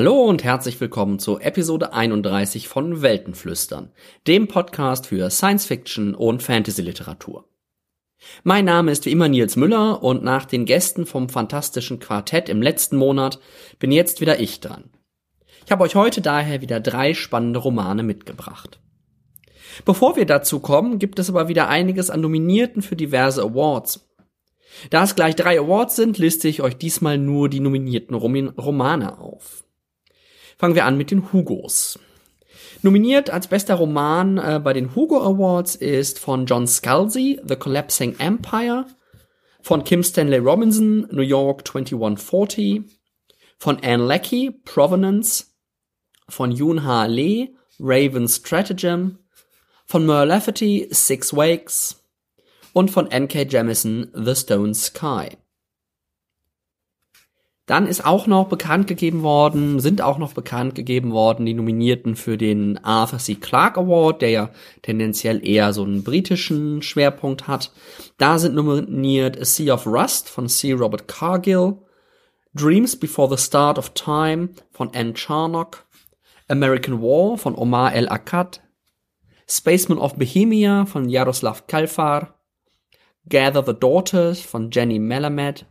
Hallo und herzlich willkommen zu Episode 31 von Weltenflüstern, dem Podcast für Science Fiction und Fantasy Literatur. Mein Name ist wie immer Nils Müller und nach den Gästen vom fantastischen Quartett im letzten Monat bin jetzt wieder ich dran. Ich habe euch heute daher wieder drei spannende Romane mitgebracht. Bevor wir dazu kommen, gibt es aber wieder einiges an Nominierten für diverse Awards. Da es gleich drei Awards sind, liste ich euch diesmal nur die nominierten Romane auf. Fangen wir an mit den Hugos. Nominiert als bester Roman äh, bei den Hugo Awards ist von John Scalzi The Collapsing Empire, von Kim Stanley Robinson New York 2140, von Anne Leckie Provenance, von Yoon Ha Lee Raven's Stratagem, von Merle Lafferty Six Wakes und von N.K. Jemisin The Stone Sky. Dann ist auch noch bekannt gegeben worden, sind auch noch bekannt gegeben worden die Nominierten für den Arthur C. Clarke Award, der ja tendenziell eher so einen britischen Schwerpunkt hat. Da sind nominiert A Sea of Rust von C. Robert Cargill, Dreams Before the Start of Time von Anne Charnock, American War von Omar El Akkad, Spaceman of Bohemia von Jaroslav Kalfar, Gather the Daughters von Jenny Melamed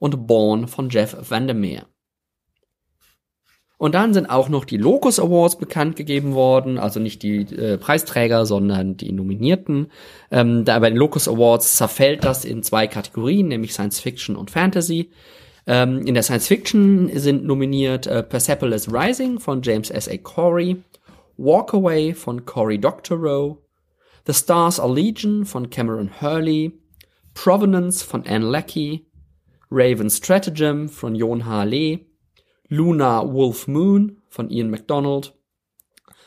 und Born von Jeff Vandermeer. Und dann sind auch noch die Locus Awards bekannt gegeben worden, also nicht die äh, Preisträger, sondern die Nominierten. Ähm, da bei den Locus Awards zerfällt das in zwei Kategorien, nämlich Science Fiction und Fantasy. Ähm, in der Science Fiction sind nominiert äh, Persepolis Rising von James S. A. Corey, Walkaway von Cory Doctorow, The Stars Are Legion von Cameron Hurley, Provenance von Anne Leckie, Raven Stratagem von Jon H. Lee, Luna Wolf Moon von Ian MacDonald,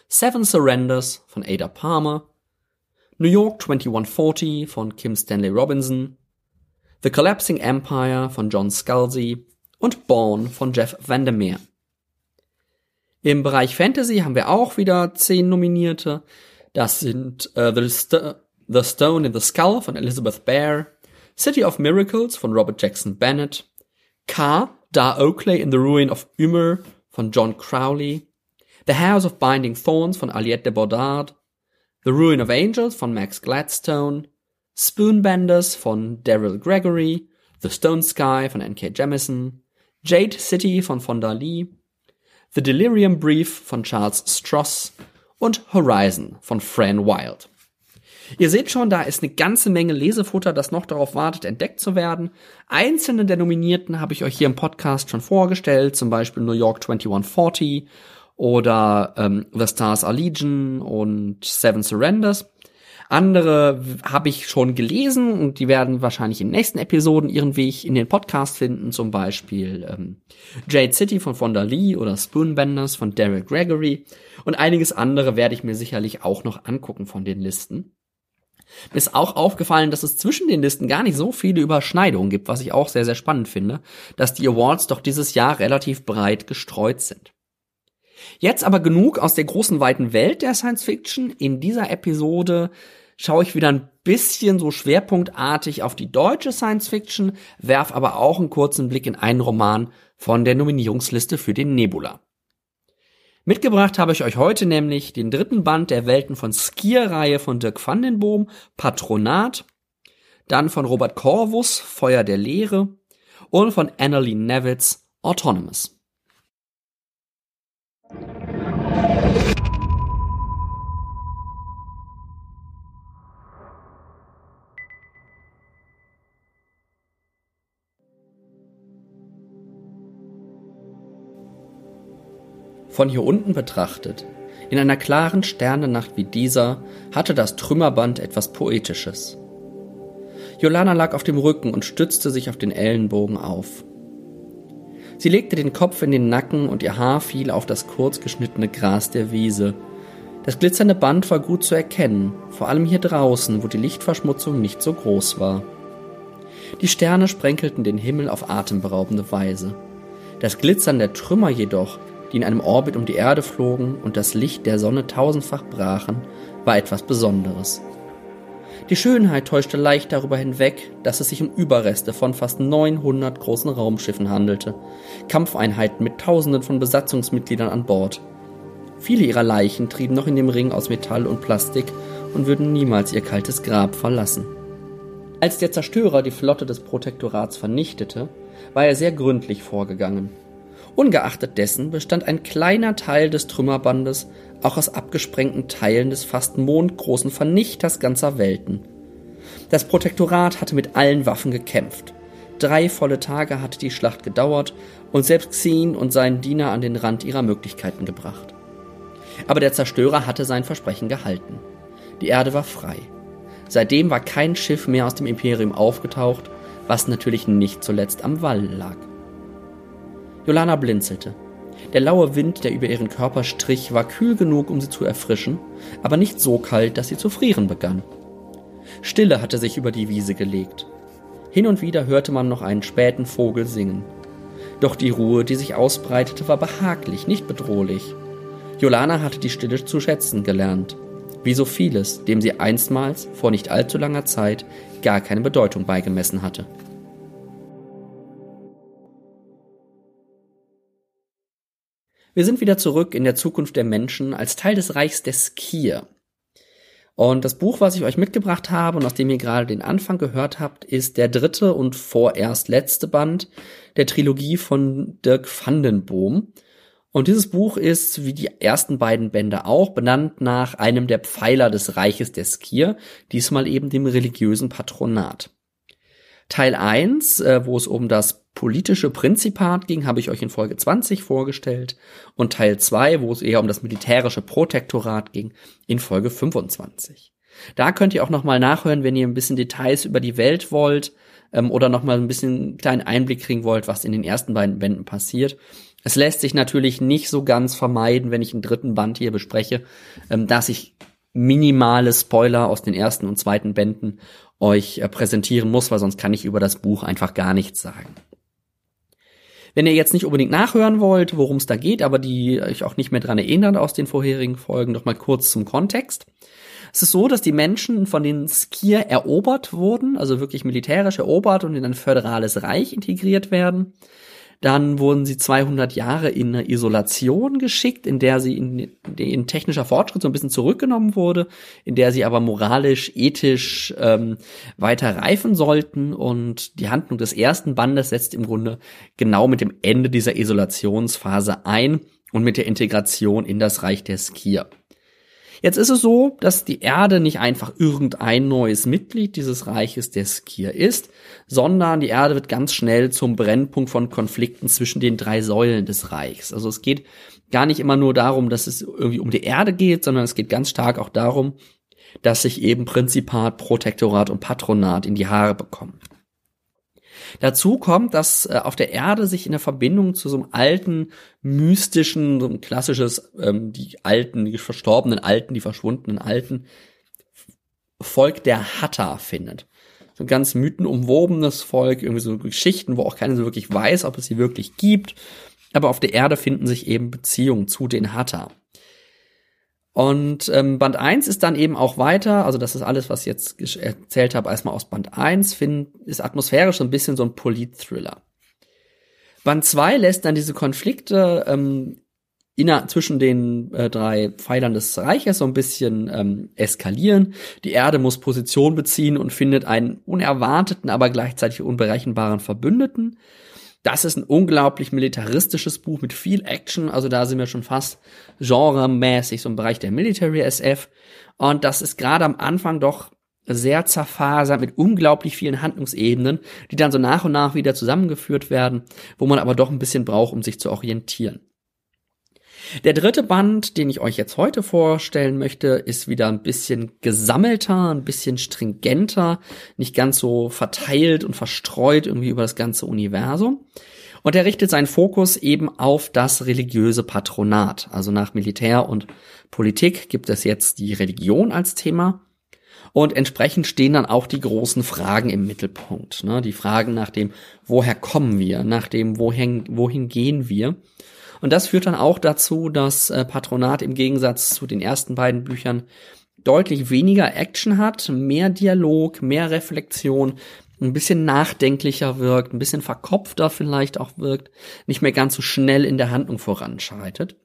Seven Surrenders von Ada Palmer, New York 2140 von Kim Stanley Robinson, The Collapsing Empire von John Scalzi und Born von Jeff Vandermeer. Im Bereich Fantasy haben wir auch wieder zehn Nominierte. Das sind uh, the, St the Stone in the Skull von Elizabeth Bear, City of Miracles von Robert Jackson Bennett, K. Da Oakley in the Ruin of Ymer von John Crowley, The House of Binding Thorns von Aliette de Bodard, The Ruin of Angels von Max Gladstone, Spoonbenders von Daryl Gregory, The Stone Sky von N.K. Jemisin, Jade City von Fonda Lee, The Delirium Brief von Charles Stross und Horizon von Fran Wild. Ihr seht schon, da ist eine ganze Menge Lesefutter, das noch darauf wartet, entdeckt zu werden. Einzelne der Nominierten habe ich euch hier im Podcast schon vorgestellt, zum Beispiel New York 2140 oder ähm, The Stars Are Legion und Seven Surrenders. Andere habe ich schon gelesen und die werden wahrscheinlich in den nächsten Episoden ihren Weg in den Podcast finden, zum Beispiel ähm, Jade City von Fonda Lee oder Spoonbenders von Derek Gregory und einiges andere werde ich mir sicherlich auch noch angucken von den Listen. Mir ist auch aufgefallen, dass es zwischen den Listen gar nicht so viele Überschneidungen gibt, was ich auch sehr, sehr spannend finde, dass die Awards doch dieses Jahr relativ breit gestreut sind. Jetzt aber genug aus der großen weiten Welt der Science Fiction. In dieser Episode schaue ich wieder ein bisschen so schwerpunktartig auf die deutsche Science Fiction, werf aber auch einen kurzen Blick in einen Roman von der Nominierungsliste für den Nebula. Mitgebracht habe ich euch heute nämlich den dritten Band der Welten von Skier-Reihe von Dirk van den Boom, Patronat, dann von Robert Corvus, Feuer der Lehre und von Annalene Nevitz, Autonomous. Von hier unten betrachtet, in einer klaren Sternennacht wie dieser, hatte das Trümmerband etwas Poetisches. Jolana lag auf dem Rücken und stützte sich auf den Ellenbogen auf. Sie legte den Kopf in den Nacken und ihr Haar fiel auf das kurz geschnittene Gras der Wiese. Das glitzernde Band war gut zu erkennen, vor allem hier draußen, wo die Lichtverschmutzung nicht so groß war. Die Sterne sprenkelten den Himmel auf atemberaubende Weise. Das Glitzern der Trümmer jedoch die in einem Orbit um die Erde flogen und das Licht der Sonne tausendfach brachen, war etwas Besonderes. Die Schönheit täuschte leicht darüber hinweg, dass es sich um Überreste von fast 900 großen Raumschiffen handelte, Kampfeinheiten mit Tausenden von Besatzungsmitgliedern an Bord. Viele ihrer Leichen trieben noch in dem Ring aus Metall und Plastik und würden niemals ihr kaltes Grab verlassen. Als der Zerstörer die Flotte des Protektorats vernichtete, war er sehr gründlich vorgegangen. Ungeachtet dessen bestand ein kleiner Teil des Trümmerbandes auch aus abgesprengten Teilen des fast mondgroßen Vernichters ganzer Welten. Das Protektorat hatte mit allen Waffen gekämpft. Drei volle Tage hatte die Schlacht gedauert und selbst Xen und seinen Diener an den Rand ihrer Möglichkeiten gebracht. Aber der Zerstörer hatte sein Versprechen gehalten. Die Erde war frei. Seitdem war kein Schiff mehr aus dem Imperium aufgetaucht, was natürlich nicht zuletzt am Wall lag. Jolana blinzelte. Der laue Wind, der über ihren Körper strich, war kühl genug, um sie zu erfrischen, aber nicht so kalt, dass sie zu frieren begann. Stille hatte sich über die Wiese gelegt. Hin und wieder hörte man noch einen späten Vogel singen. Doch die Ruhe, die sich ausbreitete, war behaglich, nicht bedrohlich. Jolana hatte die Stille zu schätzen gelernt. Wie so vieles, dem sie einstmals, vor nicht allzu langer Zeit, gar keine Bedeutung beigemessen hatte. Wir sind wieder zurück in der Zukunft der Menschen als Teil des Reichs der Skier. Und das Buch, was ich euch mitgebracht habe und aus dem ihr gerade den Anfang gehört habt, ist der dritte und vorerst letzte Band der Trilogie von Dirk Vandenboom. Und dieses Buch ist, wie die ersten beiden Bände auch, benannt nach einem der Pfeiler des Reiches der Skier, diesmal eben dem religiösen Patronat. Teil 1, äh, wo es um das politische Prinzipat ging, habe ich euch in Folge 20 vorgestellt. Und Teil 2, wo es eher um das militärische Protektorat ging, in Folge 25. Da könnt ihr auch nochmal nachhören, wenn ihr ein bisschen Details über die Welt wollt ähm, oder nochmal ein bisschen einen kleinen Einblick kriegen wollt, was in den ersten beiden Bänden passiert. Es lässt sich natürlich nicht so ganz vermeiden, wenn ich einen dritten Band hier bespreche, ähm, dass ich minimale Spoiler aus den ersten und zweiten Bänden euch äh, präsentieren muss, weil sonst kann ich über das Buch einfach gar nichts sagen. Wenn ihr jetzt nicht unbedingt nachhören wollt, worum es da geht, aber die euch auch nicht mehr dran erinnern aus den vorherigen Folgen, noch mal kurz zum Kontext. Es ist so, dass die Menschen von den Skier erobert wurden, also wirklich militärisch erobert und in ein föderales Reich integriert werden. Dann wurden sie 200 Jahre in eine Isolation geschickt, in der sie in, in technischer Fortschritt so ein bisschen zurückgenommen wurde, in der sie aber moralisch, ethisch ähm, weiter reifen sollten. Und die Handlung des ersten Bandes setzt im Grunde genau mit dem Ende dieser Isolationsphase ein und mit der Integration in das Reich der Skier. Jetzt ist es so, dass die Erde nicht einfach irgendein neues Mitglied dieses Reiches der Skir ist, sondern die Erde wird ganz schnell zum Brennpunkt von Konflikten zwischen den drei Säulen des Reichs. Also es geht gar nicht immer nur darum, dass es irgendwie um die Erde geht, sondern es geht ganz stark auch darum, dass sich eben Prinzipat, Protektorat und Patronat in die Haare bekommen. Dazu kommt, dass äh, auf der Erde sich in der Verbindung zu so einem alten, mystischen, so ein klassisches, ähm, die alten, die verstorbenen Alten, die verschwundenen Alten, Volk der Hatter findet. So ein ganz mythenumwobenes Volk, irgendwie so Geschichten, wo auch keiner so wirklich weiß, ob es sie wirklich gibt. Aber auf der Erde finden sich eben Beziehungen zu den Hatter. Und ähm, Band 1 ist dann eben auch weiter, also das ist alles, was ich jetzt erzählt habe, erstmal aus Band 1, find, ist atmosphärisch so ein bisschen so ein Polit-Thriller. Band 2 lässt dann diese Konflikte ähm, inner, zwischen den äh, drei Pfeilern des Reiches so ein bisschen ähm, eskalieren. Die Erde muss Position beziehen und findet einen unerwarteten, aber gleichzeitig unberechenbaren Verbündeten. Das ist ein unglaublich militaristisches Buch mit viel Action. Also da sind wir schon fast genremäßig so im Bereich der Military SF. Und das ist gerade am Anfang doch sehr zerfasert mit unglaublich vielen Handlungsebenen, die dann so nach und nach wieder zusammengeführt werden, wo man aber doch ein bisschen braucht, um sich zu orientieren. Der dritte Band, den ich euch jetzt heute vorstellen möchte, ist wieder ein bisschen gesammelter, ein bisschen stringenter, nicht ganz so verteilt und verstreut irgendwie über das ganze Universum. Und er richtet seinen Fokus eben auf das religiöse Patronat. Also nach Militär und Politik gibt es jetzt die Religion als Thema. Und entsprechend stehen dann auch die großen Fragen im Mittelpunkt. Ne? Die Fragen nach dem, woher kommen wir, nach dem, wohin, wohin gehen wir. Und das führt dann auch dazu, dass äh, Patronat im Gegensatz zu den ersten beiden Büchern deutlich weniger Action hat, mehr Dialog, mehr Reflexion, ein bisschen nachdenklicher wirkt, ein bisschen verkopfter vielleicht auch wirkt, nicht mehr ganz so schnell in der Handlung voranschreitet.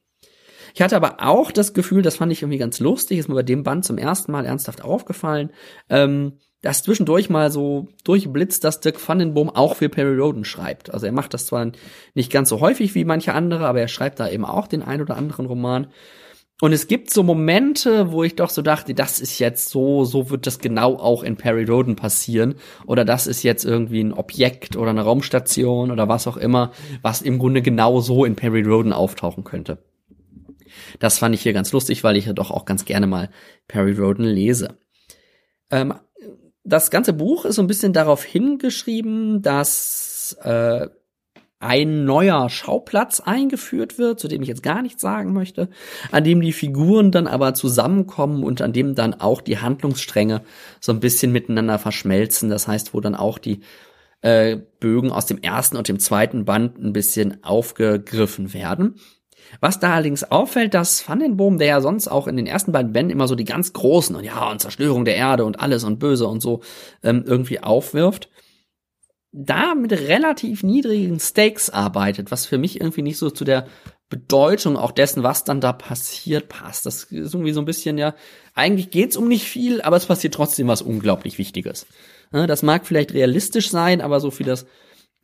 Ich hatte aber auch das Gefühl, das fand ich irgendwie ganz lustig, ist mir bei dem Band zum ersten Mal ernsthaft aufgefallen, ähm, dass zwischendurch mal so durchblitzt, dass Dirk Vandenboom auch für Perry Roden schreibt. Also er macht das zwar nicht ganz so häufig wie manche andere, aber er schreibt da eben auch den ein oder anderen Roman. Und es gibt so Momente, wo ich doch so dachte, das ist jetzt so, so wird das genau auch in Perry Roden passieren. Oder das ist jetzt irgendwie ein Objekt oder eine Raumstation oder was auch immer, was im Grunde genau so in Perry Roden auftauchen könnte. Das fand ich hier ganz lustig, weil ich ja doch auch ganz gerne mal Perry Roden lese. Ähm, das ganze Buch ist so ein bisschen darauf hingeschrieben, dass äh, ein neuer Schauplatz eingeführt wird, zu dem ich jetzt gar nichts sagen möchte, an dem die Figuren dann aber zusammenkommen und an dem dann auch die Handlungsstränge so ein bisschen miteinander verschmelzen. Das heißt, wo dann auch die äh, Bögen aus dem ersten und dem zweiten Band ein bisschen aufgegriffen werden. Was da allerdings auffällt, dass Van den Boom, der ja sonst auch in den ersten beiden Bänden immer so die ganz großen und ja, und Zerstörung der Erde und alles und böse und so ähm, irgendwie aufwirft, da mit relativ niedrigen Stakes arbeitet, was für mich irgendwie nicht so zu der Bedeutung auch dessen, was dann da passiert, passt. Das ist irgendwie so ein bisschen, ja, eigentlich geht's um nicht viel, aber es passiert trotzdem was unglaublich Wichtiges. Das mag vielleicht realistisch sein, aber so für das,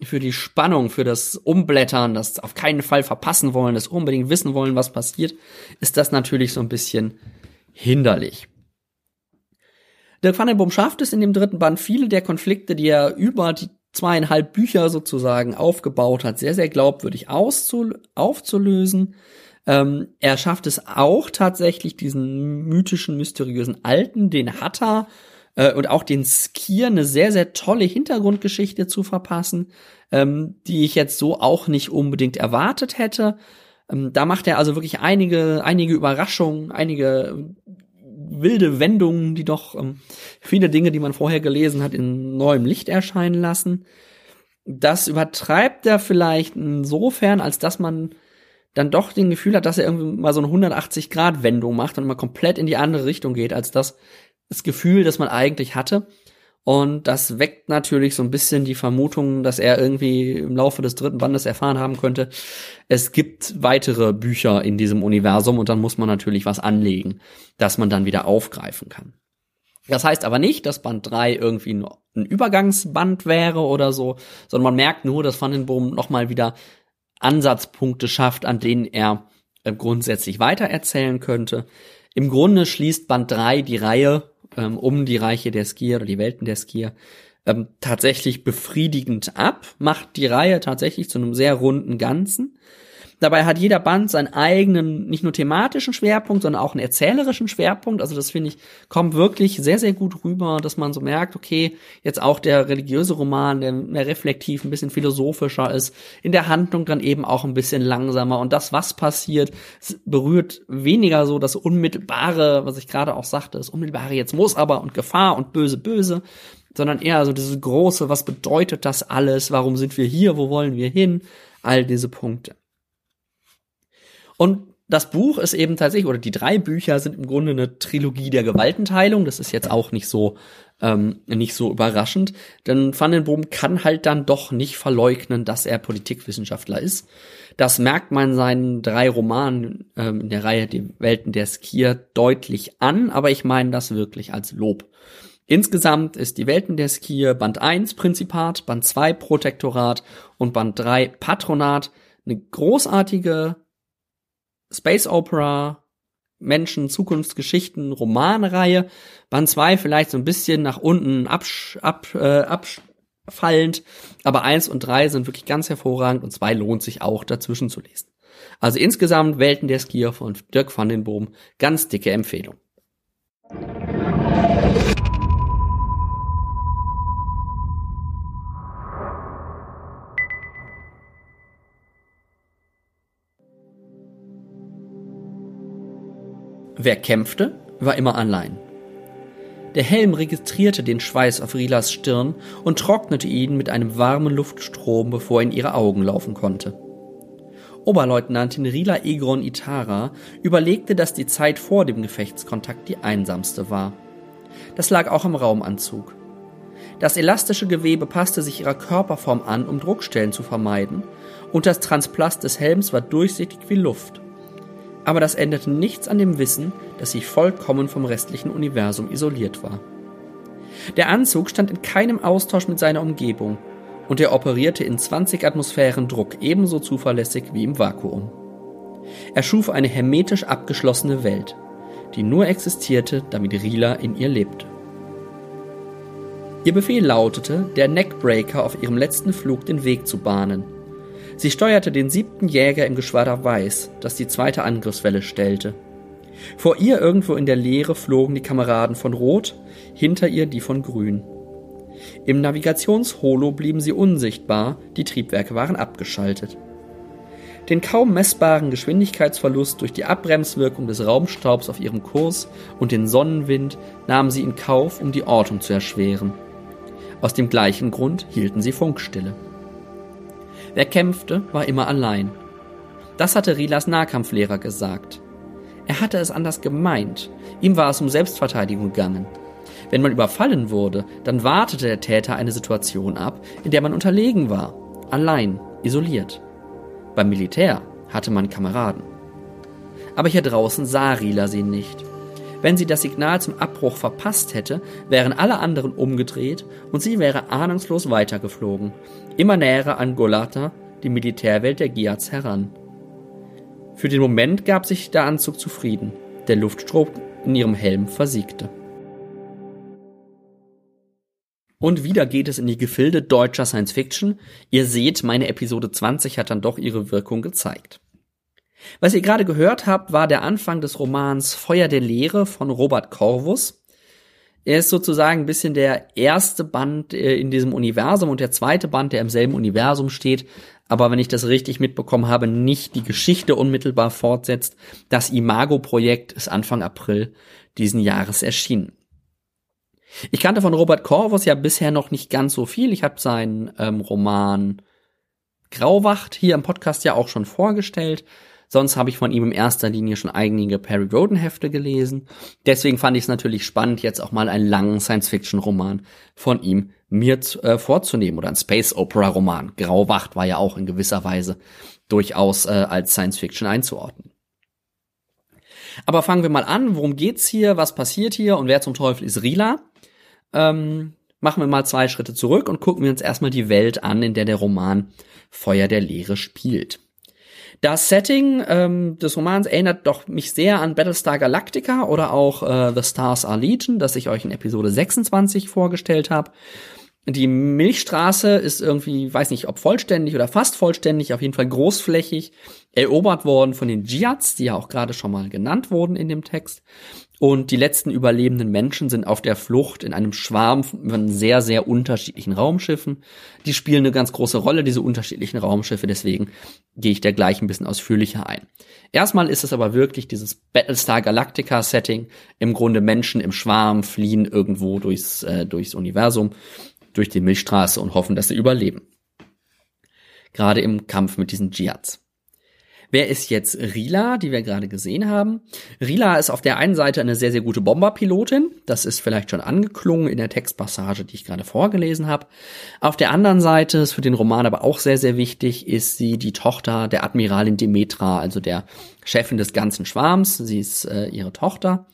für die Spannung, für das Umblättern, das auf keinen Fall verpassen wollen, das unbedingt wissen wollen, was passiert, ist das natürlich so ein bisschen hinderlich. Dirk van den Boom schafft es in dem dritten Band, viele der Konflikte, die er über die zweieinhalb Bücher sozusagen aufgebaut hat, sehr, sehr glaubwürdig aufzulösen. Ähm, er schafft es auch tatsächlich, diesen mythischen, mysteriösen Alten, den Hatter äh, und auch den Skier eine sehr, sehr tolle Hintergrundgeschichte zu verpassen, ähm, die ich jetzt so auch nicht unbedingt erwartet hätte. Ähm, da macht er also wirklich einige, einige Überraschungen, einige wilde Wendungen, die doch ähm, viele Dinge, die man vorher gelesen hat, in neuem Licht erscheinen lassen. Das übertreibt er vielleicht insofern, als dass man dann doch den Gefühl hat, dass er irgendwie mal so eine 180-Grad-Wendung macht und mal komplett in die andere Richtung geht, als das, das Gefühl, das man eigentlich hatte. Und das weckt natürlich so ein bisschen die Vermutung, dass er irgendwie im Laufe des dritten Bandes erfahren haben könnte, es gibt weitere Bücher in diesem Universum und dann muss man natürlich was anlegen, dass man dann wieder aufgreifen kann. Das heißt aber nicht, dass Band 3 irgendwie ein Übergangsband wäre oder so, sondern man merkt nur, dass Van den Boom nochmal wieder Ansatzpunkte schafft, an denen er äh, grundsätzlich weitererzählen könnte. Im Grunde schließt Band 3 die Reihe ähm, um die Reiche der Skier oder die Welten der Skier ähm, tatsächlich befriedigend ab, macht die Reihe tatsächlich zu einem sehr runden Ganzen. Dabei hat jeder Band seinen eigenen, nicht nur thematischen Schwerpunkt, sondern auch einen erzählerischen Schwerpunkt. Also das finde ich, kommt wirklich sehr, sehr gut rüber, dass man so merkt, okay, jetzt auch der religiöse Roman, der mehr reflektiv, ein bisschen philosophischer ist, in der Handlung dann eben auch ein bisschen langsamer. Und das, was passiert, berührt weniger so das Unmittelbare, was ich gerade auch sagte, das Unmittelbare jetzt muss aber und Gefahr und böse, böse, sondern eher so dieses große, was bedeutet das alles, warum sind wir hier, wo wollen wir hin, all diese Punkte. Und das Buch ist eben tatsächlich, oder die drei Bücher sind im Grunde eine Trilogie der Gewaltenteilung. Das ist jetzt auch nicht so, ähm, nicht so überraschend. Denn Van den Boom kann halt dann doch nicht verleugnen, dass er Politikwissenschaftler ist. Das merkt man seinen drei Romanen ähm, in der Reihe Die Welten der Skier deutlich an, aber ich meine das wirklich als Lob. Insgesamt ist die Welten der Skier Band 1 Prinzipat, Band 2 Protektorat und Band 3 Patronat eine großartige Space Opera, Menschen, Zukunftsgeschichten, Romanreihe. Band 2 vielleicht so ein bisschen nach unten absch, ab, äh, abfallend, aber 1 und 3 sind wirklich ganz hervorragend und 2 lohnt sich auch dazwischen zu lesen. Also insgesamt Welten der Skier von Dirk van den Boom, ganz dicke Empfehlung. Wer kämpfte, war immer allein. Der Helm registrierte den Schweiß auf Rilas Stirn und trocknete ihn mit einem warmen Luftstrom, bevor er in ihre Augen laufen konnte. Oberleutnantin Rila Egron Itara überlegte, dass die Zeit vor dem Gefechtskontakt die einsamste war. Das lag auch im Raumanzug. Das elastische Gewebe passte sich ihrer Körperform an, um Druckstellen zu vermeiden, und das Transplast des Helms war durchsichtig wie Luft. Aber das änderte nichts an dem Wissen, dass sie vollkommen vom restlichen Universum isoliert war. Der Anzug stand in keinem Austausch mit seiner Umgebung, und er operierte in 20 Atmosphären Druck ebenso zuverlässig wie im Vakuum. Er schuf eine hermetisch abgeschlossene Welt, die nur existierte, damit Rila in ihr lebte. Ihr Befehl lautete, der Neckbreaker auf ihrem letzten Flug den Weg zu bahnen. Sie steuerte den siebten Jäger im Geschwader Weiß, das die zweite Angriffswelle stellte. Vor ihr irgendwo in der Leere flogen die Kameraden von Rot, hinter ihr die von Grün. Im Navigationsholo blieben sie unsichtbar, die Triebwerke waren abgeschaltet. Den kaum messbaren Geschwindigkeitsverlust durch die Abbremswirkung des Raumstaubs auf ihrem Kurs und den Sonnenwind nahmen sie in Kauf, um die Ortung zu erschweren. Aus dem gleichen Grund hielten sie Funkstille. Wer kämpfte, war immer allein. Das hatte Rilas Nahkampflehrer gesagt. Er hatte es anders gemeint. Ihm war es um Selbstverteidigung gegangen. Wenn man überfallen wurde, dann wartete der Täter eine Situation ab, in der man unterlegen war, allein, isoliert. Beim Militär hatte man Kameraden. Aber hier draußen sah Rila sie nicht. Wenn sie das Signal zum Abbruch verpasst hätte, wären alle anderen umgedreht und sie wäre ahnungslos weitergeflogen, immer näher an Golata, die Militärwelt der Giats, heran. Für den Moment gab sich der Anzug zufrieden. Der Luftstrom in ihrem Helm versiegte. Und wieder geht es in die Gefilde deutscher Science Fiction. Ihr seht, meine Episode 20 hat dann doch ihre Wirkung gezeigt. Was ihr gerade gehört habt, war der Anfang des Romans Feuer der Lehre von Robert Corvus. Er ist sozusagen ein bisschen der erste Band äh, in diesem Universum und der zweite Band, der im selben Universum steht, aber wenn ich das richtig mitbekommen habe, nicht die Geschichte unmittelbar fortsetzt. Das Imago-Projekt ist Anfang April diesen Jahres erschienen. Ich kannte von Robert Corvus ja bisher noch nicht ganz so viel. Ich habe seinen ähm, Roman Grauwacht hier im Podcast ja auch schon vorgestellt. Sonst habe ich von ihm in erster Linie schon einige Perry Roden Hefte gelesen. Deswegen fand ich es natürlich spannend, jetzt auch mal einen langen Science-Fiction-Roman von ihm mir äh, vorzunehmen oder ein Space-Opera-Roman. Grauwacht war ja auch in gewisser Weise durchaus äh, als Science-Fiction einzuordnen. Aber fangen wir mal an. Worum geht's hier? Was passiert hier? Und wer zum Teufel ist Rila? ähm, machen wir mal zwei Schritte zurück und gucken wir uns erstmal die Welt an, in der der Roman Feuer der Lehre spielt. Das Setting ähm, des Romans erinnert doch mich sehr an Battlestar Galactica oder auch äh, The Stars Are Legion, das ich euch in Episode 26 vorgestellt habe. Die Milchstraße ist irgendwie, weiß nicht, ob vollständig oder fast vollständig, auf jeden Fall großflächig erobert worden von den Djiats, die ja auch gerade schon mal genannt wurden in dem Text. Und die letzten überlebenden Menschen sind auf der Flucht in einem Schwarm von sehr, sehr unterschiedlichen Raumschiffen. Die spielen eine ganz große Rolle, diese unterschiedlichen Raumschiffe, deswegen gehe ich da gleich ein bisschen ausführlicher ein. Erstmal ist es aber wirklich dieses Battlestar Galactica Setting, im Grunde Menschen im Schwarm fliehen irgendwo durchs, äh, durchs Universum durch die Milchstraße und hoffen, dass sie überleben. Gerade im Kampf mit diesen Djiats. Wer ist jetzt Rila, die wir gerade gesehen haben? Rila ist auf der einen Seite eine sehr, sehr gute Bomberpilotin. Das ist vielleicht schon angeklungen in der Textpassage, die ich gerade vorgelesen habe. Auf der anderen Seite, ist für den Roman aber auch sehr, sehr wichtig, ist sie die Tochter der Admiralin Demetra, also der Chefin des ganzen Schwarms. Sie ist äh, ihre Tochter.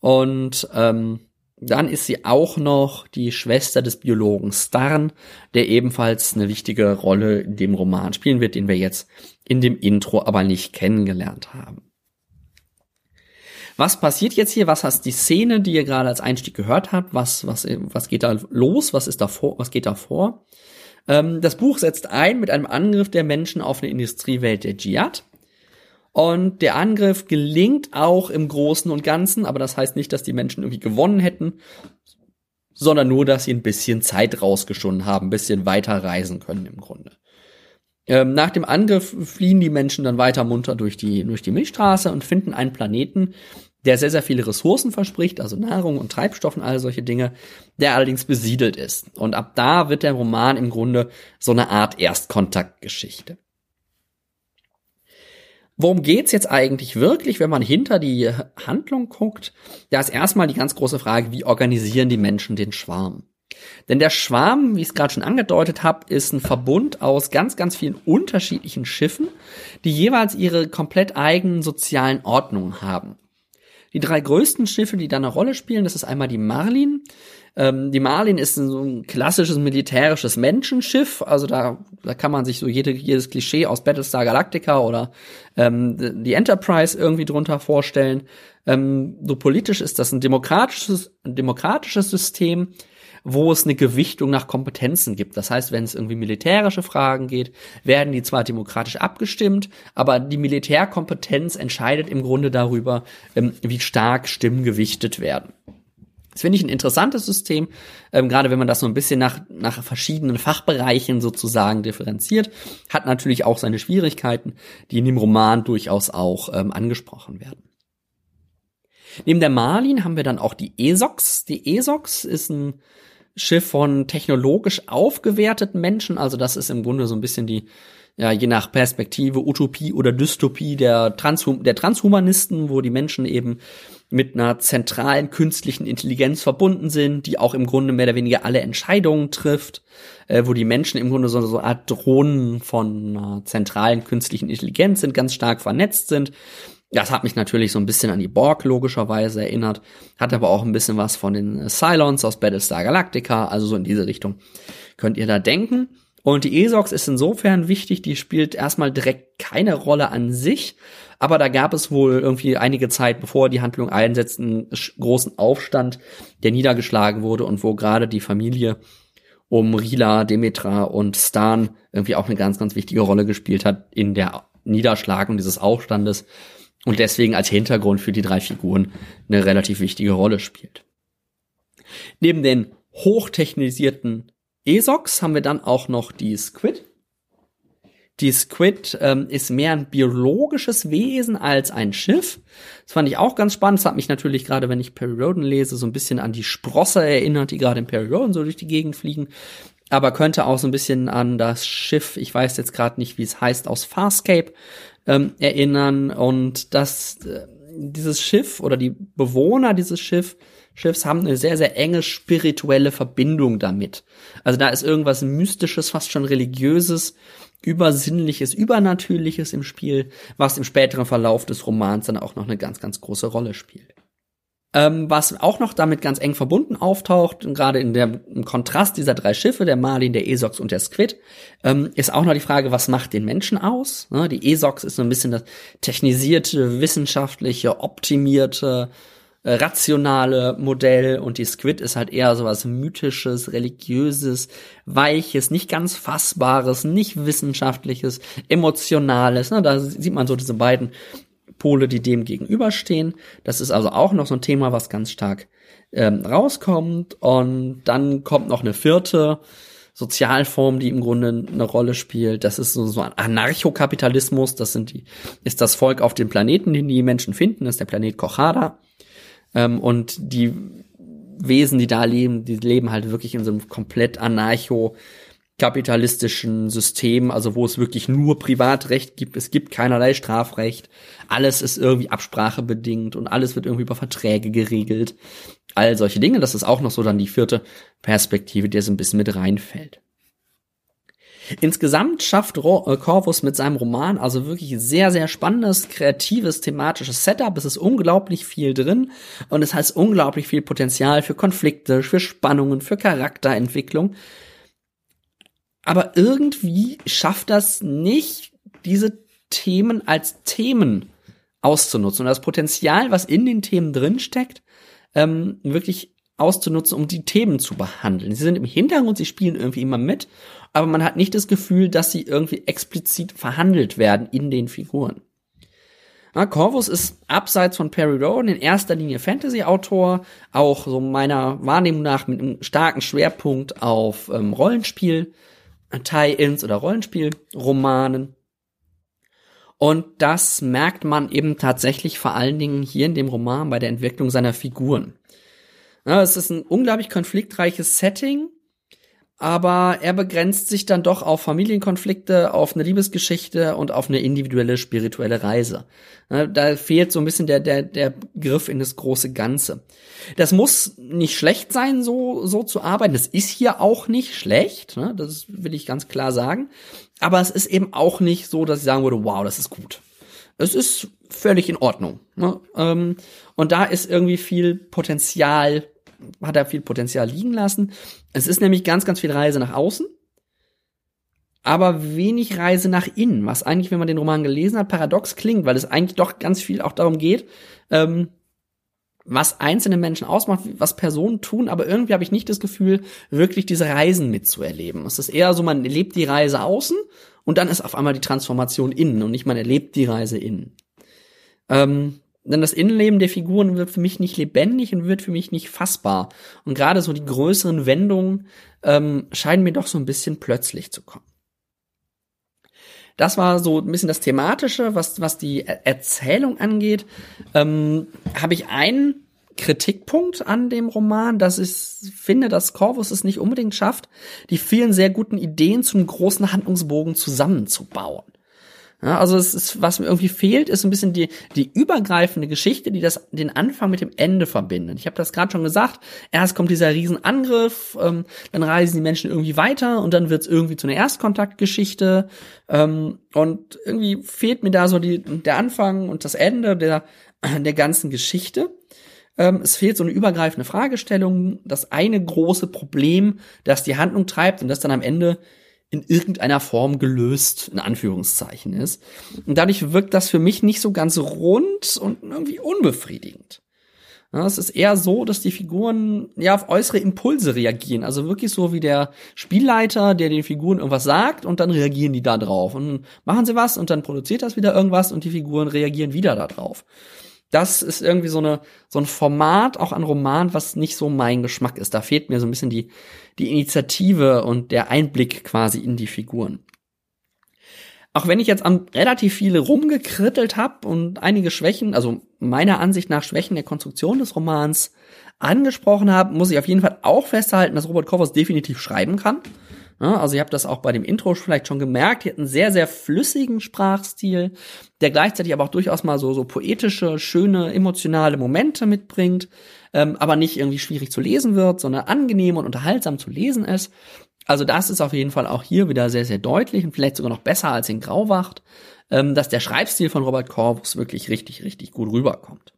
Und ähm, dann ist sie auch noch die Schwester des Biologen Starn, der ebenfalls eine wichtige Rolle in dem Roman spielen wird, den wir jetzt in dem Intro aber nicht kennengelernt haben. Was passiert jetzt hier? Was heißt die Szene, die ihr gerade als Einstieg gehört habt? Was, was, was geht da los? Was ist da vor? Was geht da vor? Ähm, das Buch setzt ein mit einem Angriff der Menschen auf eine Industriewelt der Dschihad. Und der Angriff gelingt auch im Großen und Ganzen, aber das heißt nicht, dass die Menschen irgendwie gewonnen hätten, sondern nur, dass sie ein bisschen Zeit rausgeschunden haben, ein bisschen weiter reisen können im Grunde. Ähm, nach dem Angriff fliehen die Menschen dann weiter munter durch die, durch die Milchstraße und finden einen Planeten, der sehr, sehr viele Ressourcen verspricht, also Nahrung und Treibstoff und all solche Dinge, der allerdings besiedelt ist. Und ab da wird der Roman im Grunde so eine Art Erstkontaktgeschichte. Worum geht's jetzt eigentlich wirklich, wenn man hinter die Handlung guckt? Da ist erstmal die ganz große Frage, wie organisieren die Menschen den Schwarm? Denn der Schwarm, wie ich es gerade schon angedeutet habe, ist ein Verbund aus ganz, ganz vielen unterschiedlichen Schiffen, die jeweils ihre komplett eigenen sozialen Ordnungen haben. Die drei größten Schiffe, die da eine Rolle spielen, das ist einmal die Marlin. Ähm, die Marlin ist so ein klassisches militärisches Menschenschiff, also da, da kann man sich so jede, jedes Klischee aus Battlestar Galactica oder ähm, die Enterprise irgendwie drunter vorstellen. Ähm, so politisch ist das ein demokratisches, ein demokratisches System, wo es eine Gewichtung nach Kompetenzen gibt. Das heißt, wenn es irgendwie militärische Fragen geht, werden die zwar demokratisch abgestimmt, aber die Militärkompetenz entscheidet im Grunde darüber, ähm, wie stark Stimmen gewichtet werden. Das finde ich ein interessantes System, ähm, gerade wenn man das so ein bisschen nach, nach verschiedenen Fachbereichen sozusagen differenziert, hat natürlich auch seine Schwierigkeiten, die in dem Roman durchaus auch ähm, angesprochen werden. Neben der Marlin haben wir dann auch die ESOX. Die ESOX ist ein Schiff von technologisch aufgewerteten Menschen. Also das ist im Grunde so ein bisschen die, ja, je nach Perspektive, Utopie oder Dystopie der, Transhum der Transhumanisten, wo die Menschen eben mit einer zentralen künstlichen Intelligenz verbunden sind, die auch im Grunde mehr oder weniger alle Entscheidungen trifft, äh, wo die Menschen im Grunde so, so eine Art Drohnen von einer zentralen künstlichen Intelligenz sind, ganz stark vernetzt sind das hat mich natürlich so ein bisschen an die Borg logischerweise erinnert, hat aber auch ein bisschen was von den Cylons aus Battlestar Galactica, also so in diese Richtung könnt ihr da denken. Und die ESOX ist insofern wichtig, die spielt erstmal direkt keine Rolle an sich, aber da gab es wohl irgendwie einige Zeit, bevor die Handlung einsetzt, einen großen Aufstand, der niedergeschlagen wurde und wo gerade die Familie um Rila, Demetra und Stan irgendwie auch eine ganz, ganz wichtige Rolle gespielt hat in der Niederschlagung dieses Aufstandes und deswegen als Hintergrund für die drei Figuren eine relativ wichtige Rolle spielt. Neben den hochtechnisierten ESOX haben wir dann auch noch die Squid. Die Squid ähm, ist mehr ein biologisches Wesen als ein Schiff. Das fand ich auch ganz spannend. Das hat mich natürlich gerade, wenn ich Perry Roden lese, so ein bisschen an die Sprosse erinnert, die gerade in Perry Roden so durch die Gegend fliegen. Aber könnte auch so ein bisschen an das Schiff, ich weiß jetzt gerade nicht, wie es heißt, aus Farscape ähm, erinnern und dass äh, dieses Schiff oder die Bewohner dieses Schiff, Schiffs haben eine sehr, sehr enge spirituelle Verbindung damit. Also da ist irgendwas Mystisches, fast schon Religiöses, Übersinnliches, Übernatürliches im Spiel, was im späteren Verlauf des Romans dann auch noch eine ganz, ganz große Rolle spielt. Ähm, was auch noch damit ganz eng verbunden auftaucht, gerade in der im Kontrast dieser drei Schiffe, der Marlin, der Esox und der Squid, ähm, ist auch noch die Frage, was macht den Menschen aus? Ne, die Esox ist so ein bisschen das technisierte, wissenschaftliche, optimierte, äh, rationale Modell und die Squid ist halt eher so was mythisches, religiöses, weiches, nicht ganz fassbares, nicht wissenschaftliches, emotionales. Ne, da sieht man so diese beiden Pole, die dem gegenüberstehen. Das ist also auch noch so ein Thema, was ganz stark ähm, rauskommt. Und dann kommt noch eine vierte Sozialform, die im Grunde eine Rolle spielt. Das ist so, so ein Anarchokapitalismus. Das sind die, ist das Volk auf dem Planeten, den die Menschen finden. Das ist der Planet Kochada. Ähm, und die Wesen, die da leben, die leben halt wirklich in so einem komplett anarcho kapitalistischen System, also wo es wirklich nur Privatrecht gibt, es gibt keinerlei Strafrecht, alles ist irgendwie absprachebedingt und alles wird irgendwie über Verträge geregelt. All solche Dinge, das ist auch noch so dann die vierte Perspektive, die so ein bisschen mit reinfällt. Insgesamt schafft äh, Corvus mit seinem Roman also wirklich sehr, sehr spannendes, kreatives, thematisches Setup. Es ist unglaublich viel drin und es heißt unglaublich viel Potenzial für Konflikte, für Spannungen, für Charakterentwicklung. Aber irgendwie schafft das nicht, diese Themen als Themen auszunutzen und das Potenzial, was in den Themen drinsteckt, ähm, wirklich auszunutzen, um die Themen zu behandeln. Sie sind im Hintergrund, sie spielen irgendwie immer mit, aber man hat nicht das Gefühl, dass sie irgendwie explizit verhandelt werden in den Figuren. Ja, Corvus ist abseits von Perry Rowan in erster Linie Fantasy-Autor, auch so meiner Wahrnehmung nach mit einem starken Schwerpunkt auf ähm, Rollenspiel, Tie-ins oder Rollenspielromanen. Und das merkt man eben tatsächlich vor allen Dingen hier in dem Roman bei der Entwicklung seiner Figuren. Ja, es ist ein unglaublich konfliktreiches Setting, aber er begrenzt sich dann doch auf Familienkonflikte, auf eine Liebesgeschichte und auf eine individuelle spirituelle Reise. Da fehlt so ein bisschen der, der, der Griff in das große Ganze. Das muss nicht schlecht sein, so, so zu arbeiten. Das ist hier auch nicht schlecht, ne? das will ich ganz klar sagen. Aber es ist eben auch nicht so, dass ich sagen würde, wow, das ist gut. Es ist völlig in Ordnung. Ne? Ähm, und da ist irgendwie viel Potenzial hat er viel Potenzial liegen lassen. Es ist nämlich ganz, ganz viel Reise nach außen, aber wenig Reise nach innen, was eigentlich, wenn man den Roman gelesen hat, paradox klingt, weil es eigentlich doch ganz viel auch darum geht, ähm, was einzelne Menschen ausmacht, was Personen tun, aber irgendwie habe ich nicht das Gefühl, wirklich diese Reisen mitzuerleben. Es ist eher so, man erlebt die Reise außen und dann ist auf einmal die Transformation innen und nicht man erlebt die Reise innen. Ähm, denn das Innenleben der Figuren wird für mich nicht lebendig und wird für mich nicht fassbar. Und gerade so die größeren Wendungen ähm, scheinen mir doch so ein bisschen plötzlich zu kommen. Das war so ein bisschen das Thematische, was, was die Erzählung angeht. Ähm, Habe ich einen Kritikpunkt an dem Roman, dass ich finde, dass Corvus es nicht unbedingt schafft, die vielen sehr guten Ideen zum großen Handlungsbogen zusammenzubauen. Ja, also es ist, was mir irgendwie fehlt, ist ein bisschen die, die übergreifende Geschichte, die das, den Anfang mit dem Ende verbindet. Ich habe das gerade schon gesagt. Erst kommt dieser Riesenangriff, ähm, dann reisen die Menschen irgendwie weiter und dann wird es irgendwie zu einer Erstkontaktgeschichte. Ähm, und irgendwie fehlt mir da so die, der Anfang und das Ende der, der ganzen Geschichte. Ähm, es fehlt so eine übergreifende Fragestellung, das eine große Problem, das die Handlung treibt und das dann am Ende in irgendeiner Form gelöst, in Anführungszeichen ist. Und dadurch wirkt das für mich nicht so ganz rund und irgendwie unbefriedigend. Ja, es ist eher so, dass die Figuren ja auf äußere Impulse reagieren. Also wirklich so wie der Spielleiter, der den Figuren irgendwas sagt und dann reagieren die da drauf. Und machen sie was und dann produziert das wieder irgendwas und die Figuren reagieren wieder da drauf das ist irgendwie so eine so ein Format auch an Roman, was nicht so mein Geschmack ist. Da fehlt mir so ein bisschen die die Initiative und der Einblick quasi in die Figuren. Auch wenn ich jetzt am relativ viele rumgekrittelt habe und einige Schwächen, also meiner Ansicht nach Schwächen der Konstruktion des Romans angesprochen habe, muss ich auf jeden Fall auch festhalten, dass Robert Kovers definitiv schreiben kann. Ja, also ihr habt das auch bei dem Intro vielleicht schon gemerkt. Ihr habt einen sehr, sehr flüssigen Sprachstil, der gleichzeitig aber auch durchaus mal so, so poetische, schöne, emotionale Momente mitbringt, ähm, aber nicht irgendwie schwierig zu lesen wird, sondern angenehm und unterhaltsam zu lesen ist. Also das ist auf jeden Fall auch hier wieder sehr, sehr deutlich und vielleicht sogar noch besser als in Grauwacht, ähm, dass der Schreibstil von Robert Corvus wirklich richtig, richtig gut rüberkommt.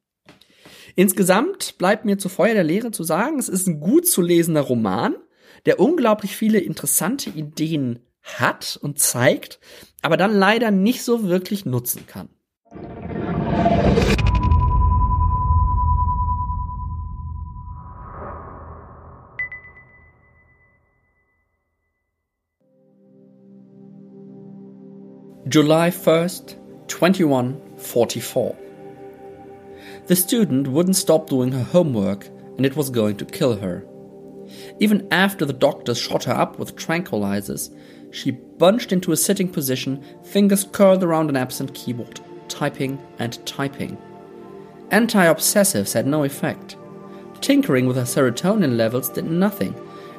Insgesamt bleibt mir zu Feuer der Lehre zu sagen, es ist ein gut zu lesender Roman, der unglaublich viele interessante Ideen hat und zeigt, aber dann leider nicht so wirklich nutzen kann. July 1st, 2144. The student wouldn't stop doing her homework and it was going to kill her. Even after the doctors shot her up with tranquilizers, she bunched into a sitting position, fingers curled around an absent keyboard, typing and typing. Anti obsessives had no effect. Tinkering with her serotonin levels did nothing,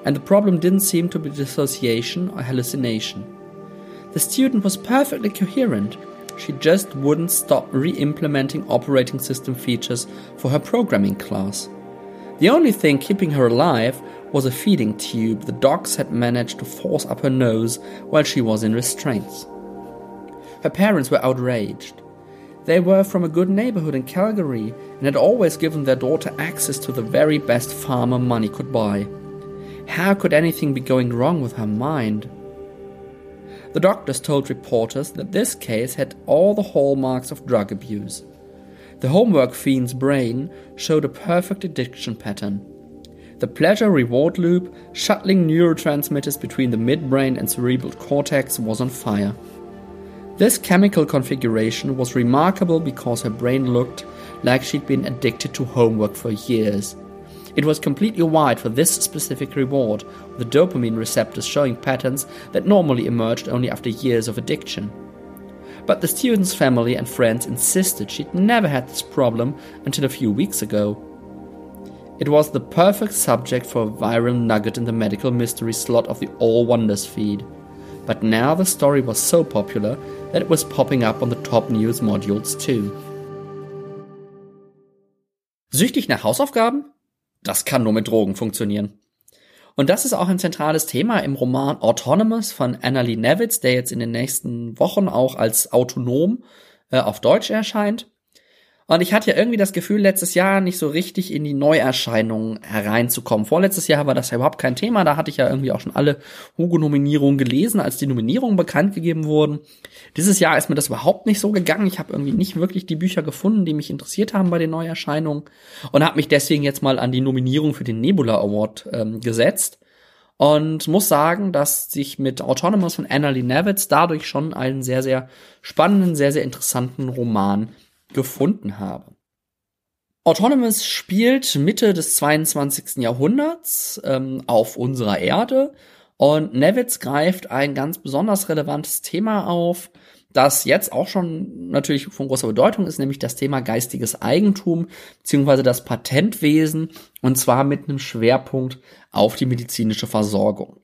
and the problem didn't seem to be dissociation or hallucination. The student was perfectly coherent. She just wouldn't stop re implementing operating system features for her programming class. The only thing keeping her alive was a feeding tube the docs had managed to force up her nose while she was in restraints. Her parents were outraged. They were from a good neighborhood in Calgary and had always given their daughter access to the very best farmer money could buy. How could anything be going wrong with her mind? The doctors told reporters that this case had all the hallmarks of drug abuse. The homework fiend's brain showed a perfect addiction pattern. The pleasure reward loop, shuttling neurotransmitters between the midbrain and cerebral cortex, was on fire. This chemical configuration was remarkable because her brain looked like she'd been addicted to homework for years. It was completely wired for this specific reward, the dopamine receptors showing patterns that normally emerged only after years of addiction. But the student's family and friends insisted she'd never had this problem until a few weeks ago. It was the perfect subject for a viral nugget in the medical mystery slot of the All Wonders feed. But now the story was so popular that it was popping up on the top news modules too. Süchtig nach Hausaufgaben? Das kann nur mit Drogen funktionieren. Und das ist auch ein zentrales Thema im Roman Autonomous von Annalie Nevitz, der jetzt in den nächsten Wochen auch als autonom äh, auf Deutsch erscheint. Und ich hatte ja irgendwie das Gefühl, letztes Jahr nicht so richtig in die Neuerscheinungen hereinzukommen. Vorletztes Jahr war das ja überhaupt kein Thema. Da hatte ich ja irgendwie auch schon alle Hugo-Nominierungen gelesen, als die Nominierungen bekannt gegeben wurden. Dieses Jahr ist mir das überhaupt nicht so gegangen. Ich habe irgendwie nicht wirklich die Bücher gefunden, die mich interessiert haben bei den Neuerscheinungen. Und habe mich deswegen jetzt mal an die Nominierung für den Nebula Award ähm, gesetzt. Und muss sagen, dass sich mit Autonomous von Annalie Nevitz dadurch schon einen sehr, sehr spannenden, sehr, sehr interessanten Roman gefunden habe. Autonomous spielt Mitte des 22. Jahrhunderts ähm, auf unserer Erde und Nevitz greift ein ganz besonders relevantes Thema auf, das jetzt auch schon natürlich von großer Bedeutung ist, nämlich das Thema geistiges Eigentum beziehungsweise das Patentwesen und zwar mit einem Schwerpunkt auf die medizinische Versorgung.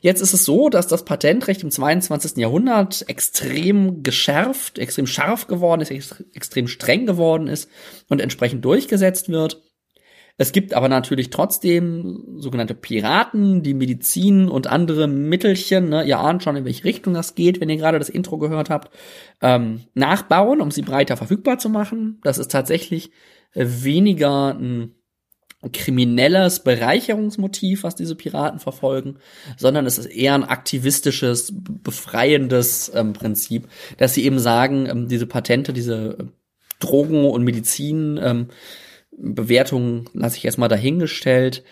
Jetzt ist es so, dass das Patentrecht im 22. Jahrhundert extrem geschärft, extrem scharf geworden ist, extrem streng geworden ist und entsprechend durchgesetzt wird. Es gibt aber natürlich trotzdem sogenannte Piraten, die Medizin und andere Mittelchen, ne, ihr ahnt schon, in welche Richtung das geht, wenn ihr gerade das Intro gehört habt, ähm, nachbauen, um sie breiter verfügbar zu machen. Das ist tatsächlich weniger ein kriminelles Bereicherungsmotiv, was diese Piraten verfolgen, sondern es ist eher ein aktivistisches, befreiendes ähm, Prinzip, dass sie eben sagen, ähm, diese Patente, diese äh, Drogen- und Medizin, ähm, lasse ich erstmal dahingestellt,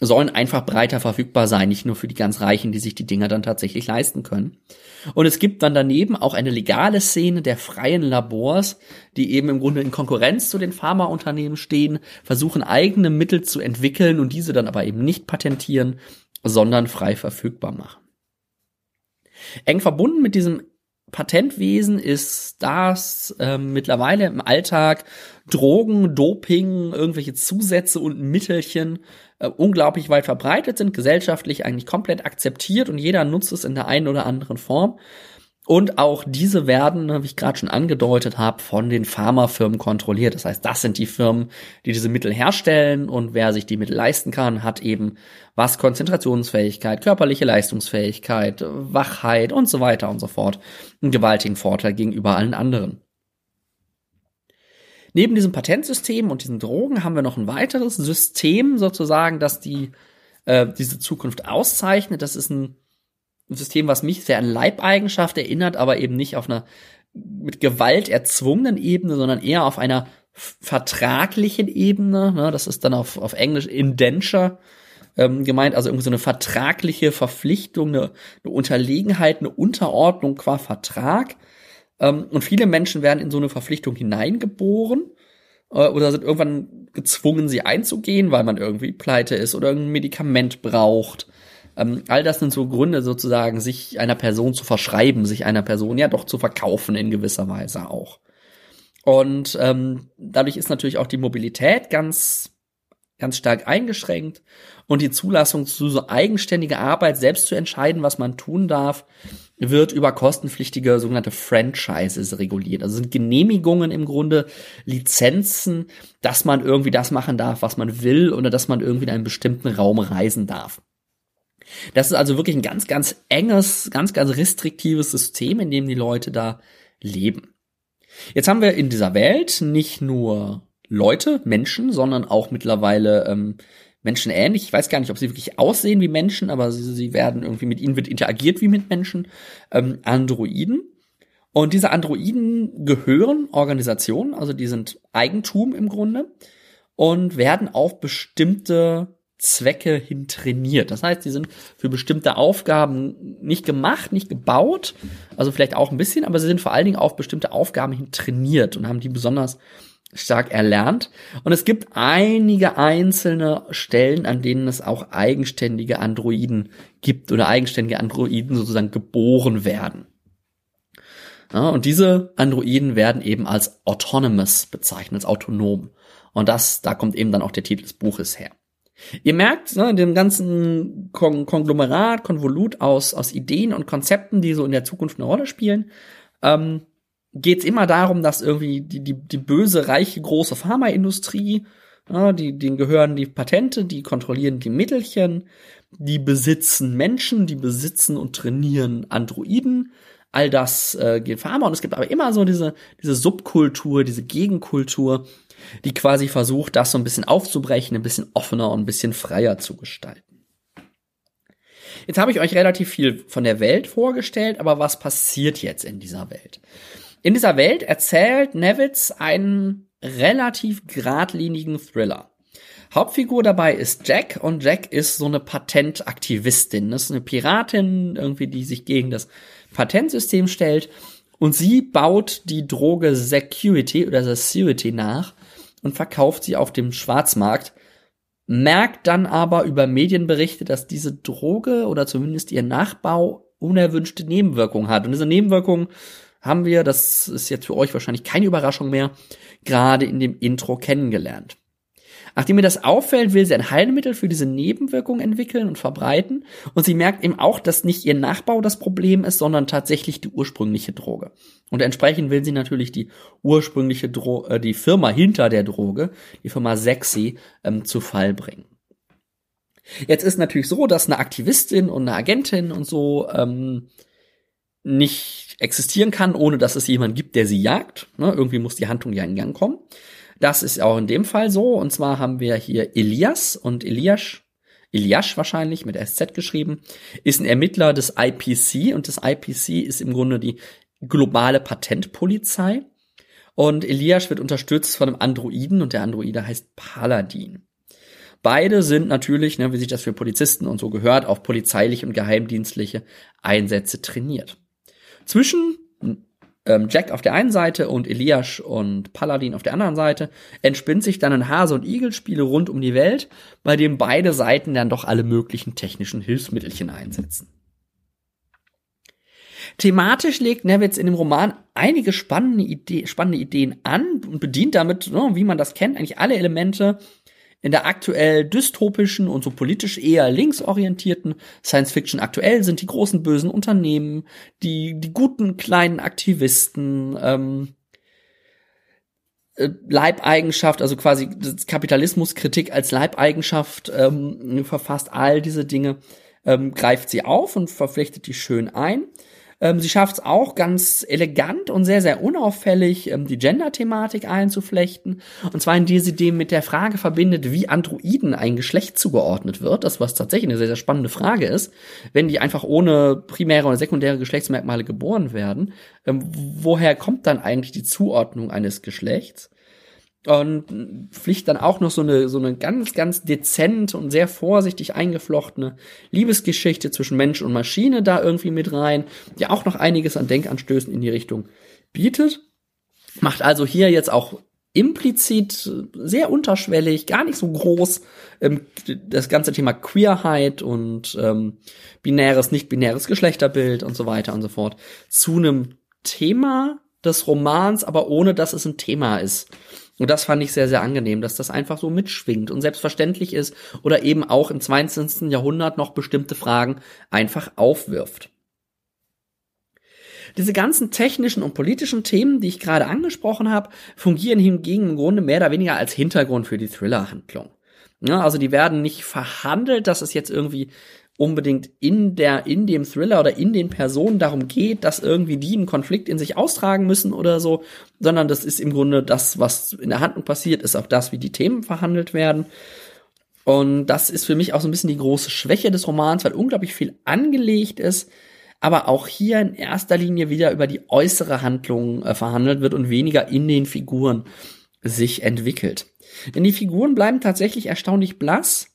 sollen einfach breiter verfügbar sein, nicht nur für die ganz Reichen, die sich die Dinger dann tatsächlich leisten können. Und es gibt dann daneben auch eine legale Szene der freien Labors, die eben im Grunde in Konkurrenz zu den Pharmaunternehmen stehen, versuchen eigene Mittel zu entwickeln und diese dann aber eben nicht patentieren, sondern frei verfügbar machen. Eng verbunden mit diesem Patentwesen ist das ähm, mittlerweile im Alltag Drogen, Doping, irgendwelche Zusätze und Mittelchen äh, unglaublich weit verbreitet sind, gesellschaftlich eigentlich komplett akzeptiert und jeder nutzt es in der einen oder anderen Form. Und auch diese werden, wie ich gerade schon angedeutet habe, von den Pharmafirmen kontrolliert. Das heißt, das sind die Firmen, die diese Mittel herstellen und wer sich die Mittel leisten kann, hat eben was Konzentrationsfähigkeit, körperliche Leistungsfähigkeit, Wachheit und so weiter und so fort. Einen gewaltigen Vorteil gegenüber allen anderen. Neben diesem Patentsystem und diesen Drogen haben wir noch ein weiteres System sozusagen, das die äh, diese Zukunft auszeichnet. Das ist ein System, was mich sehr an Leibeigenschaft erinnert, aber eben nicht auf einer mit Gewalt erzwungenen Ebene, sondern eher auf einer vertraglichen Ebene. Ne? Das ist dann auf, auf Englisch Indenture ähm, gemeint, also irgendwie so eine vertragliche Verpflichtung, eine, eine Unterlegenheit, eine Unterordnung qua Vertrag. Ähm, und viele Menschen werden in so eine Verpflichtung hineingeboren äh, oder sind irgendwann gezwungen, sie einzugehen, weil man irgendwie pleite ist oder ein Medikament braucht. Ähm, all das sind so Gründe sozusagen, sich einer Person zu verschreiben, sich einer Person ja doch zu verkaufen in gewisser Weise auch. Und ähm, dadurch ist natürlich auch die Mobilität ganz ganz stark eingeschränkt und die Zulassung zu so eigenständiger Arbeit, selbst zu entscheiden, was man tun darf, wird über kostenpflichtige sogenannte Franchises reguliert. Also sind Genehmigungen im Grunde, Lizenzen, dass man irgendwie das machen darf, was man will oder dass man irgendwie in einen bestimmten Raum reisen darf. Das ist also wirklich ein ganz, ganz enges, ganz, ganz restriktives System, in dem die Leute da leben. Jetzt haben wir in dieser Welt nicht nur Leute, Menschen, sondern auch mittlerweile ähm, Menschen ähnlich. Ich weiß gar nicht, ob sie wirklich aussehen wie Menschen, aber sie, sie werden irgendwie mit ihnen wird interagiert wie mit Menschen. Ähm, Androiden. Und diese Androiden gehören Organisationen, also die sind Eigentum im Grunde und werden auf bestimmte Zwecke hin trainiert. Das heißt, die sind für bestimmte Aufgaben nicht gemacht, nicht gebaut, also vielleicht auch ein bisschen, aber sie sind vor allen Dingen auf bestimmte Aufgaben hin trainiert und haben die besonders stark erlernt. Und es gibt einige einzelne Stellen, an denen es auch eigenständige Androiden gibt oder eigenständige Androiden sozusagen geboren werden. Ja, und diese Androiden werden eben als autonomous bezeichnet, als autonom. Und das, da kommt eben dann auch der Titel des Buches her. Ihr merkt, ne, in dem ganzen Kon Konglomerat, Konvolut aus, aus Ideen und Konzepten, die so in der Zukunft eine Rolle spielen, ähm, geht es immer darum, dass irgendwie die, die, die böse, reiche, große Pharmaindustrie, ja, die, denen gehören die Patente, die kontrollieren die Mittelchen, die besitzen Menschen, die besitzen und trainieren Androiden. All das äh, geht Pharma und es gibt aber immer so diese, diese Subkultur, diese Gegenkultur, die quasi versucht, das so ein bisschen aufzubrechen, ein bisschen offener und ein bisschen freier zu gestalten. Jetzt habe ich euch relativ viel von der Welt vorgestellt, aber was passiert jetzt in dieser Welt? In dieser Welt erzählt Nevitz einen relativ geradlinigen Thriller. Hauptfigur dabei ist Jack und Jack ist so eine Patentaktivistin. Das ist eine Piratin, irgendwie, die sich gegen das Patentsystem stellt. Und sie baut die Droge Security oder Security nach und verkauft sie auf dem Schwarzmarkt. Merkt dann aber über Medienberichte, dass diese Droge oder zumindest ihr Nachbau unerwünschte Nebenwirkungen hat. Und diese Nebenwirkungen haben wir, das ist jetzt für euch wahrscheinlich keine Überraschung mehr, gerade in dem Intro kennengelernt. Nachdem ihr das auffällt, will sie ein Heilmittel für diese Nebenwirkungen entwickeln und verbreiten. Und sie merkt eben auch, dass nicht ihr Nachbau das Problem ist, sondern tatsächlich die ursprüngliche Droge. Und entsprechend will sie natürlich die ursprüngliche Dro äh, die Firma hinter der Droge, die Firma Sexy, ähm, zu Fall bringen. Jetzt ist natürlich so, dass eine Aktivistin und eine Agentin und so ähm, nicht existieren kann, ohne dass es jemand gibt, der sie jagt. Ne? Irgendwie muss die Handlung ja in Gang kommen. Das ist auch in dem Fall so. Und zwar haben wir hier Elias und Elias, Elias wahrscheinlich mit SZ geschrieben, ist ein Ermittler des IPC und das IPC ist im Grunde die globale Patentpolizei. Und Elias wird unterstützt von einem Androiden und der Androide heißt Paladin. Beide sind natürlich, ne, wie sich das für Polizisten und so gehört, auf polizeiliche und geheimdienstliche Einsätze trainiert. Zwischen ähm, Jack auf der einen Seite und Elias und Paladin auf der anderen Seite, entspinnt sich dann ein Hase- und Igel-Spiele rund um die Welt, bei dem beide Seiten dann doch alle möglichen technischen Hilfsmittelchen einsetzen. Thematisch legt Nevitz in dem Roman einige spannende, Idee, spannende Ideen an und bedient damit, ne, wie man das kennt, eigentlich alle Elemente in der aktuell dystopischen und so politisch eher linksorientierten Science Fiction aktuell sind die großen bösen Unternehmen, die, die guten kleinen Aktivisten, ähm, äh, Leibeigenschaft, also quasi Kapitalismuskritik als Leibeigenschaft ähm, verfasst, all diese Dinge ähm, greift sie auf und verpflichtet die schön ein. Ähm, sie schafft es auch ganz elegant und sehr, sehr unauffällig, ähm, die Gender-Thematik einzuflechten. Und zwar indem sie dem mit der Frage verbindet, wie Androiden ein Geschlecht zugeordnet wird. Das, was tatsächlich eine sehr, sehr spannende Frage ist. Wenn die einfach ohne primäre oder sekundäre Geschlechtsmerkmale geboren werden, ähm, woher kommt dann eigentlich die Zuordnung eines Geschlechts? Und pflicht dann auch noch so eine, so eine ganz, ganz dezent und sehr vorsichtig eingeflochtene Liebesgeschichte zwischen Mensch und Maschine da irgendwie mit rein, die auch noch einiges an Denkanstößen in die Richtung bietet. Macht also hier jetzt auch implizit sehr unterschwellig, gar nicht so groß, ähm, das ganze Thema Queerheit und ähm, binäres, nicht-binäres Geschlechterbild und so weiter und so fort zu einem Thema des Romans, aber ohne dass es ein Thema ist. Und das fand ich sehr, sehr angenehm, dass das einfach so mitschwingt und selbstverständlich ist oder eben auch im 22. Jahrhundert noch bestimmte Fragen einfach aufwirft. Diese ganzen technischen und politischen Themen, die ich gerade angesprochen habe, fungieren hingegen im Grunde mehr oder weniger als Hintergrund für die Thriller-Handlung. Ja, also die werden nicht verhandelt, dass es jetzt irgendwie unbedingt in der, in dem Thriller oder in den Personen darum geht, dass irgendwie die einen Konflikt in sich austragen müssen oder so, sondern das ist im Grunde das, was in der Handlung passiert, ist auch das, wie die Themen verhandelt werden. Und das ist für mich auch so ein bisschen die große Schwäche des Romans, weil unglaublich viel angelegt ist, aber auch hier in erster Linie wieder über die äußere Handlung äh, verhandelt wird und weniger in den Figuren sich entwickelt. Denn die Figuren bleiben tatsächlich erstaunlich blass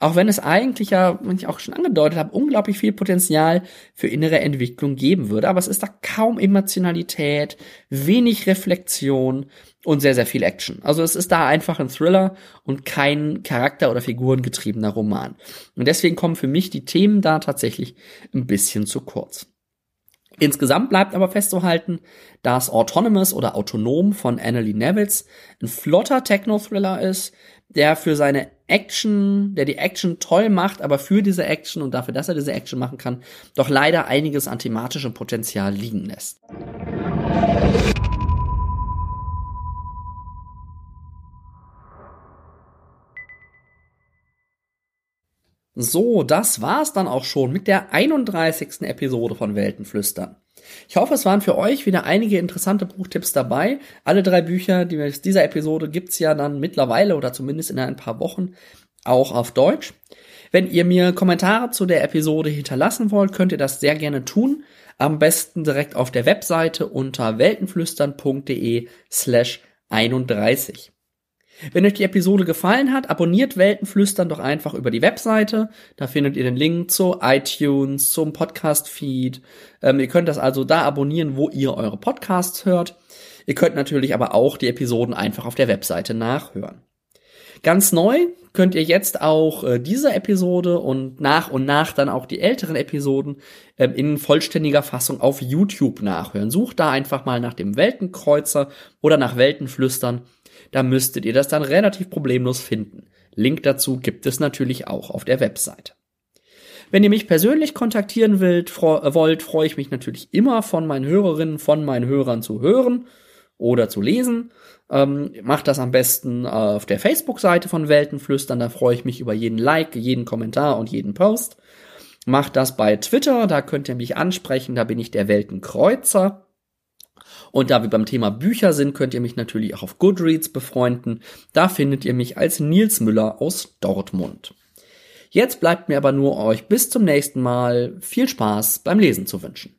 auch wenn es eigentlich ja, wenn ich auch schon angedeutet habe, unglaublich viel Potenzial für innere Entwicklung geben würde. Aber es ist da kaum Emotionalität, wenig Reflexion und sehr, sehr viel Action. Also es ist da einfach ein Thriller und kein Charakter- oder Figurengetriebener Roman. Und deswegen kommen für mich die Themen da tatsächlich ein bisschen zu kurz. Insgesamt bleibt aber festzuhalten, dass Autonomous oder Autonom von Annalie Nevitz ein flotter Techno-Thriller ist, der für seine Action, der die Action toll macht, aber für diese Action und dafür, dass er diese Action machen kann, doch leider einiges an thematischem Potenzial liegen lässt. So, das war's dann auch schon mit der 31. Episode von Weltenflüstern. Ich hoffe, es waren für euch wieder einige interessante Buchtipps dabei. Alle drei Bücher die aus dieser Episode gibt's ja dann mittlerweile oder zumindest in ein paar Wochen auch auf Deutsch. Wenn ihr mir Kommentare zu der Episode hinterlassen wollt, könnt ihr das sehr gerne tun. Am besten direkt auf der Webseite unter weltenflüstern.de slash 31. Wenn euch die Episode gefallen hat, abonniert Weltenflüstern doch einfach über die Webseite. Da findet ihr den Link zu iTunes, zum Podcast-Feed. Ähm, ihr könnt das also da abonnieren, wo ihr eure Podcasts hört. Ihr könnt natürlich aber auch die Episoden einfach auf der Webseite nachhören. Ganz neu könnt ihr jetzt auch äh, diese Episode und nach und nach dann auch die älteren Episoden äh, in vollständiger Fassung auf YouTube nachhören. Sucht da einfach mal nach dem Weltenkreuzer oder nach Weltenflüstern da müsstet ihr das dann relativ problemlos finden. Link dazu gibt es natürlich auch auf der Webseite. Wenn ihr mich persönlich kontaktieren wollt, freu, wollt, freue ich mich natürlich immer von meinen Hörerinnen, von meinen Hörern zu hören oder zu lesen. Ähm, macht das am besten äh, auf der Facebook-Seite von Weltenflüstern, da freue ich mich über jeden Like, jeden Kommentar und jeden Post. Macht das bei Twitter, da könnt ihr mich ansprechen, da bin ich der Weltenkreuzer. Und da wir beim Thema Bücher sind, könnt ihr mich natürlich auch auf Goodreads befreunden. Da findet ihr mich als Nils Müller aus Dortmund. Jetzt bleibt mir aber nur euch bis zum nächsten Mal viel Spaß beim Lesen zu wünschen.